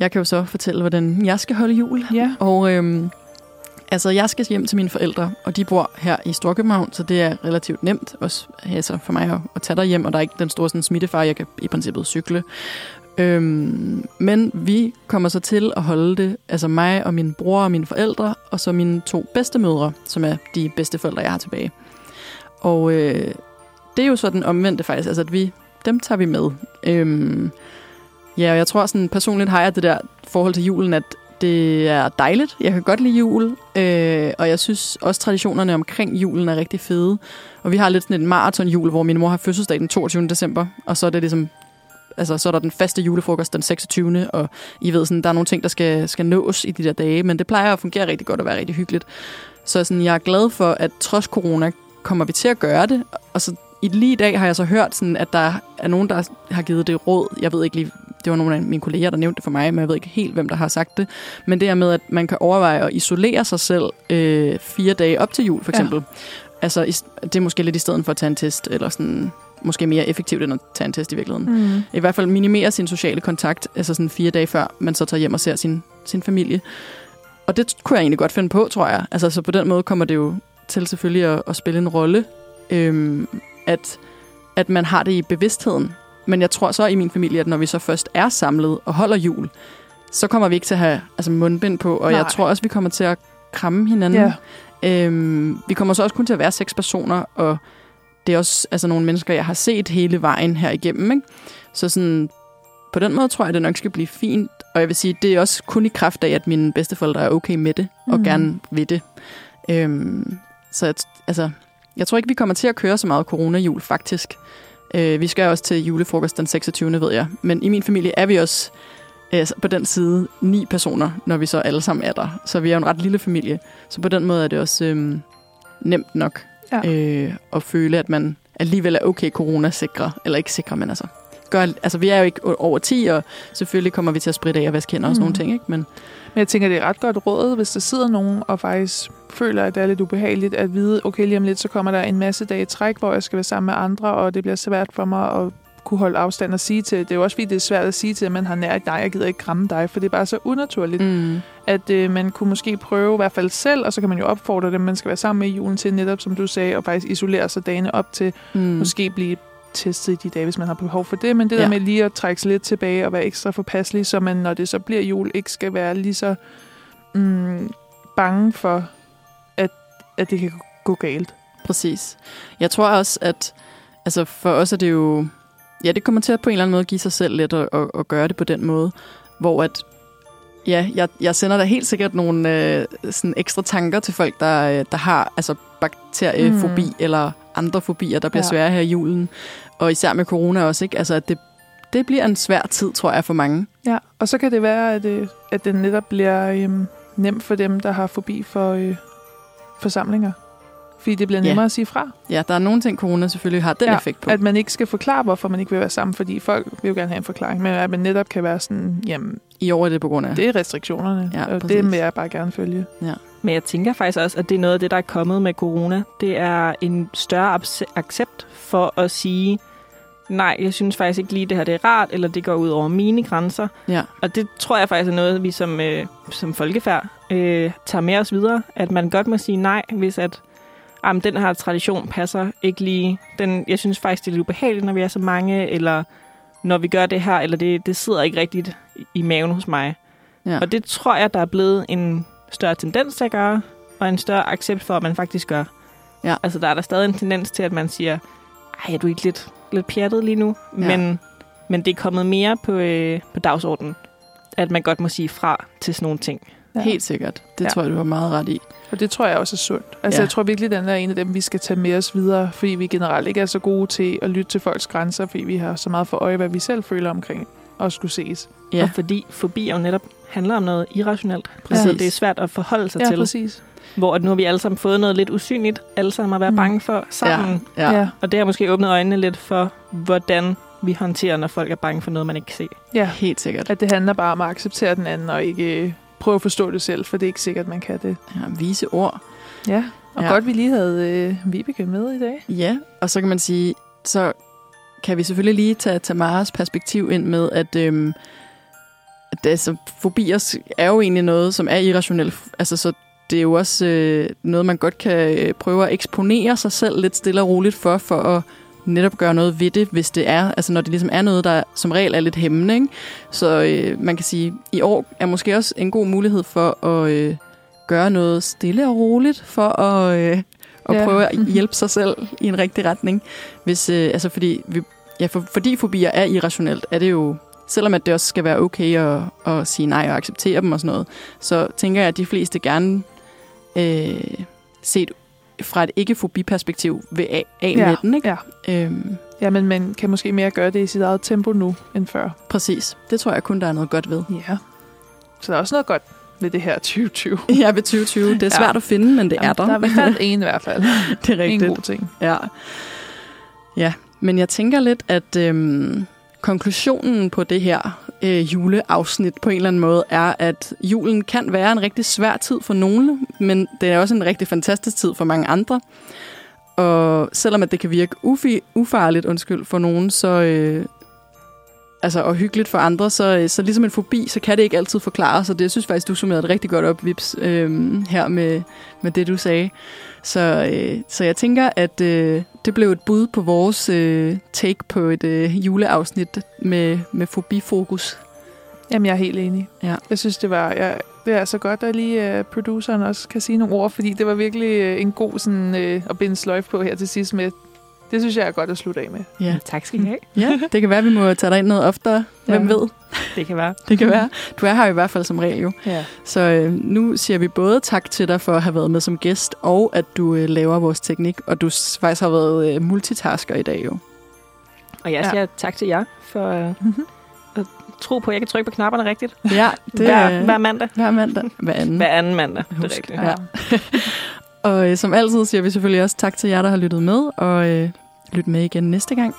Jeg kan jo så fortælle, hvordan jeg skal holde jul. Ja. Og øhm, altså, jeg skal hjem til mine forældre, og de bor her i Storkøbenhavn, så det er relativt nemt også altså, for mig at, at tage hjem, og der er ikke den store sådan, smittefare, jeg kan i princippet cykle. Øhm, men vi kommer så til at holde det, altså mig og min bror og mine forældre, og så mine to bedstemødre, som er de bedste forældre, jeg har tilbage. Og øh, det er jo så den omvendte faktisk, altså at vi, dem tager vi med. Øhm, ja, og jeg tror sådan, personligt har jeg det der forhold til julen, at det er dejligt. Jeg kan godt lide jul, øh, og jeg synes også traditionerne omkring julen er rigtig fede. Og vi har lidt sådan en maratonjul, hvor min mor har fødselsdag den 22. december, og så er det ligesom altså, så er der den faste julefrokost den 26. Og I ved, sådan, der er nogle ting, der skal, skal nås i de der dage, men det plejer at fungere rigtig godt og være rigtig hyggeligt. Så sådan, jeg er glad for, at trods corona kommer vi til at gøre det. Og så i lige i dag har jeg så hørt, sådan, at der er nogen, der har givet det råd. Jeg ved ikke lige, det var nogle af mine kolleger, der nævnte det for mig, men jeg ved ikke helt, hvem der har sagt det. Men det er med, at man kan overveje at isolere sig selv øh, fire dage op til jul, for Ja. eksempel. Altså, i- det er måske lidt i stedet for at tage en test, eller sådan, måske mere effektivt end at tage en test i virkeligheden. Mm. I hvert fald minimere sin sociale kontakt, altså sådan fire dage før man så tager hjem og ser sin, sin familie. Og det kunne jeg egentlig godt finde på, tror jeg. Altså, så på den måde kommer det jo til selvfølgelig at, at spille en rolle, øhm, at, at man har det i bevidstheden. Men jeg tror så i min familie, at når vi så først er samlet og holder jul, så kommer vi ikke til at have altså, mundbind på, og Nej. jeg tror også, vi kommer til at kramme hinanden. Ja. Øhm, vi kommer så også kun til at være seks personer, og det er også altså, nogle mennesker, jeg har set hele vejen her igennem. Ikke? Så sådan, på den måde tror jeg, det nok skal blive fint. Og jeg vil sige, det er også kun i kraft af, at mine bedsteforældre er okay med det, og Mhm. gerne vil det. Øhm, så jeg, altså, jeg tror ikke, vi kommer til at køre så meget corona-jul, faktisk. Øh, vi skal også til julefrokost den 26. ved jeg. Men i min familie er vi også øh, på den side ni personer, når vi så alle sammen er der. Så vi er jo en ret lille familie. Så på den måde er det også øhm, nemt nok Ja. øh, at føle, at man alligevel er okay corona-sikre. Eller ikke sikre, men altså... Gør, altså, vi er jo ikke over 10, og selvfølgelig kommer vi til at spritte af og vaske hænder og sådan Mm. nogle ting, ikke? Men Men jeg tænker, det er ret godt råd, hvis der sidder nogen og faktisk føler, at det er lidt ubehageligt at vide, okay, lige om lidt, så kommer der en masse dage i træk, hvor jeg skal være sammen med andre, og det bliver svært for mig at kunne holde afstand og sige til. Det er jo også fordi, det er svært at sige til, at man har nært dig, jeg gider ikke kramme dig, for det er bare så unaturligt, mm. at øh, man kunne måske prøve i hvert fald selv, og så kan man jo opfordre dem, man skal være sammen med i julen til netop, som du sagde, og faktisk isolere sig dagene op til, mm. måske blive testet i de dage, hvis man har behov for det. Men det ja. Der med lige at trække sig lidt tilbage og være ekstra forpasselig, så man, når det så bliver jul, ikke skal være lige så mm, bange for, at, at det kan gå galt. Præcis. Jeg tror også, at altså for os er det jo... Ja, det kommer til at på en eller anden måde give sig selv lidt at, at, at gøre det på den måde, hvor at Ja, jeg, jeg sender da helt sikkert nogle øh, sådan ekstra tanker til folk, der, øh, der har altså bakteriefobi mm. eller andre fobier, der bliver Ja. ja. svære her i julen. Og især med corona også, ikke? Altså, at det, det bliver en svær tid, tror jeg, for mange. Ja, og så kan det være, at, øh, at det netop bliver øhm, nemt for dem, der har fobi for øh, forsamlinger. Fordi det bliver Ja. nemmere at sige fra. Ja, der er nogle ting, corona selvfølgelig har den Ja, effekt på. At man ikke skal forklare, hvorfor man ikke vil være sammen, fordi folk vil jo gerne have en forklaring. Men at man netop kan være sådan, jamen, I år er det på grund af... det er restriktionerne, Ja, og præcis. det vil jeg bare gerne følge. Men jeg tænker faktisk også, at det er noget af det, der er kommet med corona. Det er en større accept for at sige, nej, jeg synes faktisk ikke lige, det her det er rart, eller det går ud over mine grænser. Ja, Og det tror jeg faktisk er noget, vi som, øh, som folkefærd øh, tager med os videre. At man godt må sige nej, hvis at jamen, den her tradition passer ikke lige. Den, jeg synes faktisk, det er lidt ubehageligt, når vi er så mange, eller når vi gør det her, eller det, det sidder ikke rigtigt i- maven hos mig. ja. Og det tror jeg, der er blevet en større tendens til at gøre, og en større accept for, at man faktisk gør. Ja. Altså, der er der stadig en tendens til, at man siger, ej, er du ikke lidt, lidt pjattet lige nu? Ja. Men, men det er kommet mere på, øh, på dagsordenen, at man godt må sige fra til sådan nogle ting. Ja. Helt sikkert. Det Ja. tror jeg, du har meget ret i. Og det tror jeg også er sundt. Altså, Ja. jeg tror virkelig, den er en af dem, vi skal tage med os videre, fordi vi generelt ikke er så gode til at lytte til folks grænser, fordi vi har så meget for øje, hvad vi selv føler omkring at skulle ses. Ja, Og fordi fobi jo netop handler om noget irrationelt. Præcis. Altså, det er svært at forholde sig Ja, til. præcis. Hvor at nu har vi alle sammen fået noget lidt usynligt, alle sammen at være Mm. bange for sammen. ja. ja. Og det har måske åbnet øjnene lidt for, hvordan vi håndterer, når folk er bange for noget, man ikke kan se. Ja, Helt sikkert. at det handler bare om at acceptere den anden, og ikke øh, prøve at forstå det selv, for det er ikke sikkert, man kan det. Ja, vise ord. Ja, og Ja. godt, vi lige havde øh, Vibeke med i dag. Ja, og så kan man sige, så kan vi selvfølgelig lige tage Tamaras perspektiv ind med, at, øhm, at altså, fobier er jo egentlig noget, som er irrationelt. Altså, så det er jo også øh, noget, man godt kan øh, prøve at eksponere sig selv lidt stille og roligt for, for at netop gøre noget ved det, hvis det er, altså når det ligesom er noget, der som regel er lidt hæmmende. Ikke? Så øh, man kan sige, i år er måske også en god mulighed for at øh, gøre noget stille og roligt, for at, øh, at Ja. prøve at hjælpe sig selv i en rigtig retning. Hvis, øh, altså fordi, vi, ja, for, fordi fobier er irrationelt, er det jo, selvom at det også skal være okay at, at sige nej og acceptere dem og sådan noget, så tænker jeg, at de fleste gerne øh, set fra et ikke-fobi-perspektiv vil af, af Ja, den. Ikke? ja. Øhm, Ja, men man kan måske mere gøre det i sit eget tempo nu end før. præcis. Det tror jeg kun, der er noget godt ved. Ja. Så der er også noget godt ved det her 2020. Ja, ved 2020. Det er Ja. svært at finde, men det er der. Der er i hvert fald en i hvert fald. det er En rigtigt. god ting. Ja. ja, men jeg tænker lidt, at øhm, konklusionen på det her øh, juleafsnit på en eller anden måde er, at julen kan være en rigtig svær tid for nogle, men det er også en rigtig fantastisk tid for mange andre. Og selvom at det kan virke ufi, ufarligt undskyld, for nogen, så, øh, altså, og hyggeligt for andre, så, så ligesom en fobi, så kan det ikke altid forklares, og det jeg synes faktisk, du summerede det rigtig godt op, Vips, øh, her med, med det, du sagde. Så, øh, så jeg tænker, at øh, det blev et bud på vores øh, take på et øh, juleafsnit med, med fobifokus. Jamen, jeg er helt enig. Ja. Jeg synes, det var jeg, det er så godt, at lige uh, produceren også kan sige nogle ord, fordi det var virkelig uh, en god sådan, uh, at binde sløjf på her til sidst med. Det synes jeg er godt at slutte af med. Ja. Tak skal I have. ja, det kan være, at vi må tage dig ind noget oftere. Hvem Ja. ved? Det kan være. Det kan være. Du er her i hvert fald som regel jo. Ja. Så øh, nu siger vi både tak til dig for at have været med som gæst, og at du øh, laver vores teknik, og du faktisk har været øh, multitasker i dag jo. Og jeg Ja. siger tak til jer for øh, Mhm. at tro på, at jeg kan trykke på knapperne rigtigt. Ja, Det, hver, hver mandag. hver mandag. Hver anden. Hver anden mandag. Det er Husk. rigtigt. Ja. Og øh, som altid siger vi selvfølgelig også tak til jer, der har lyttet med, og øh, lyt med igen næste gang.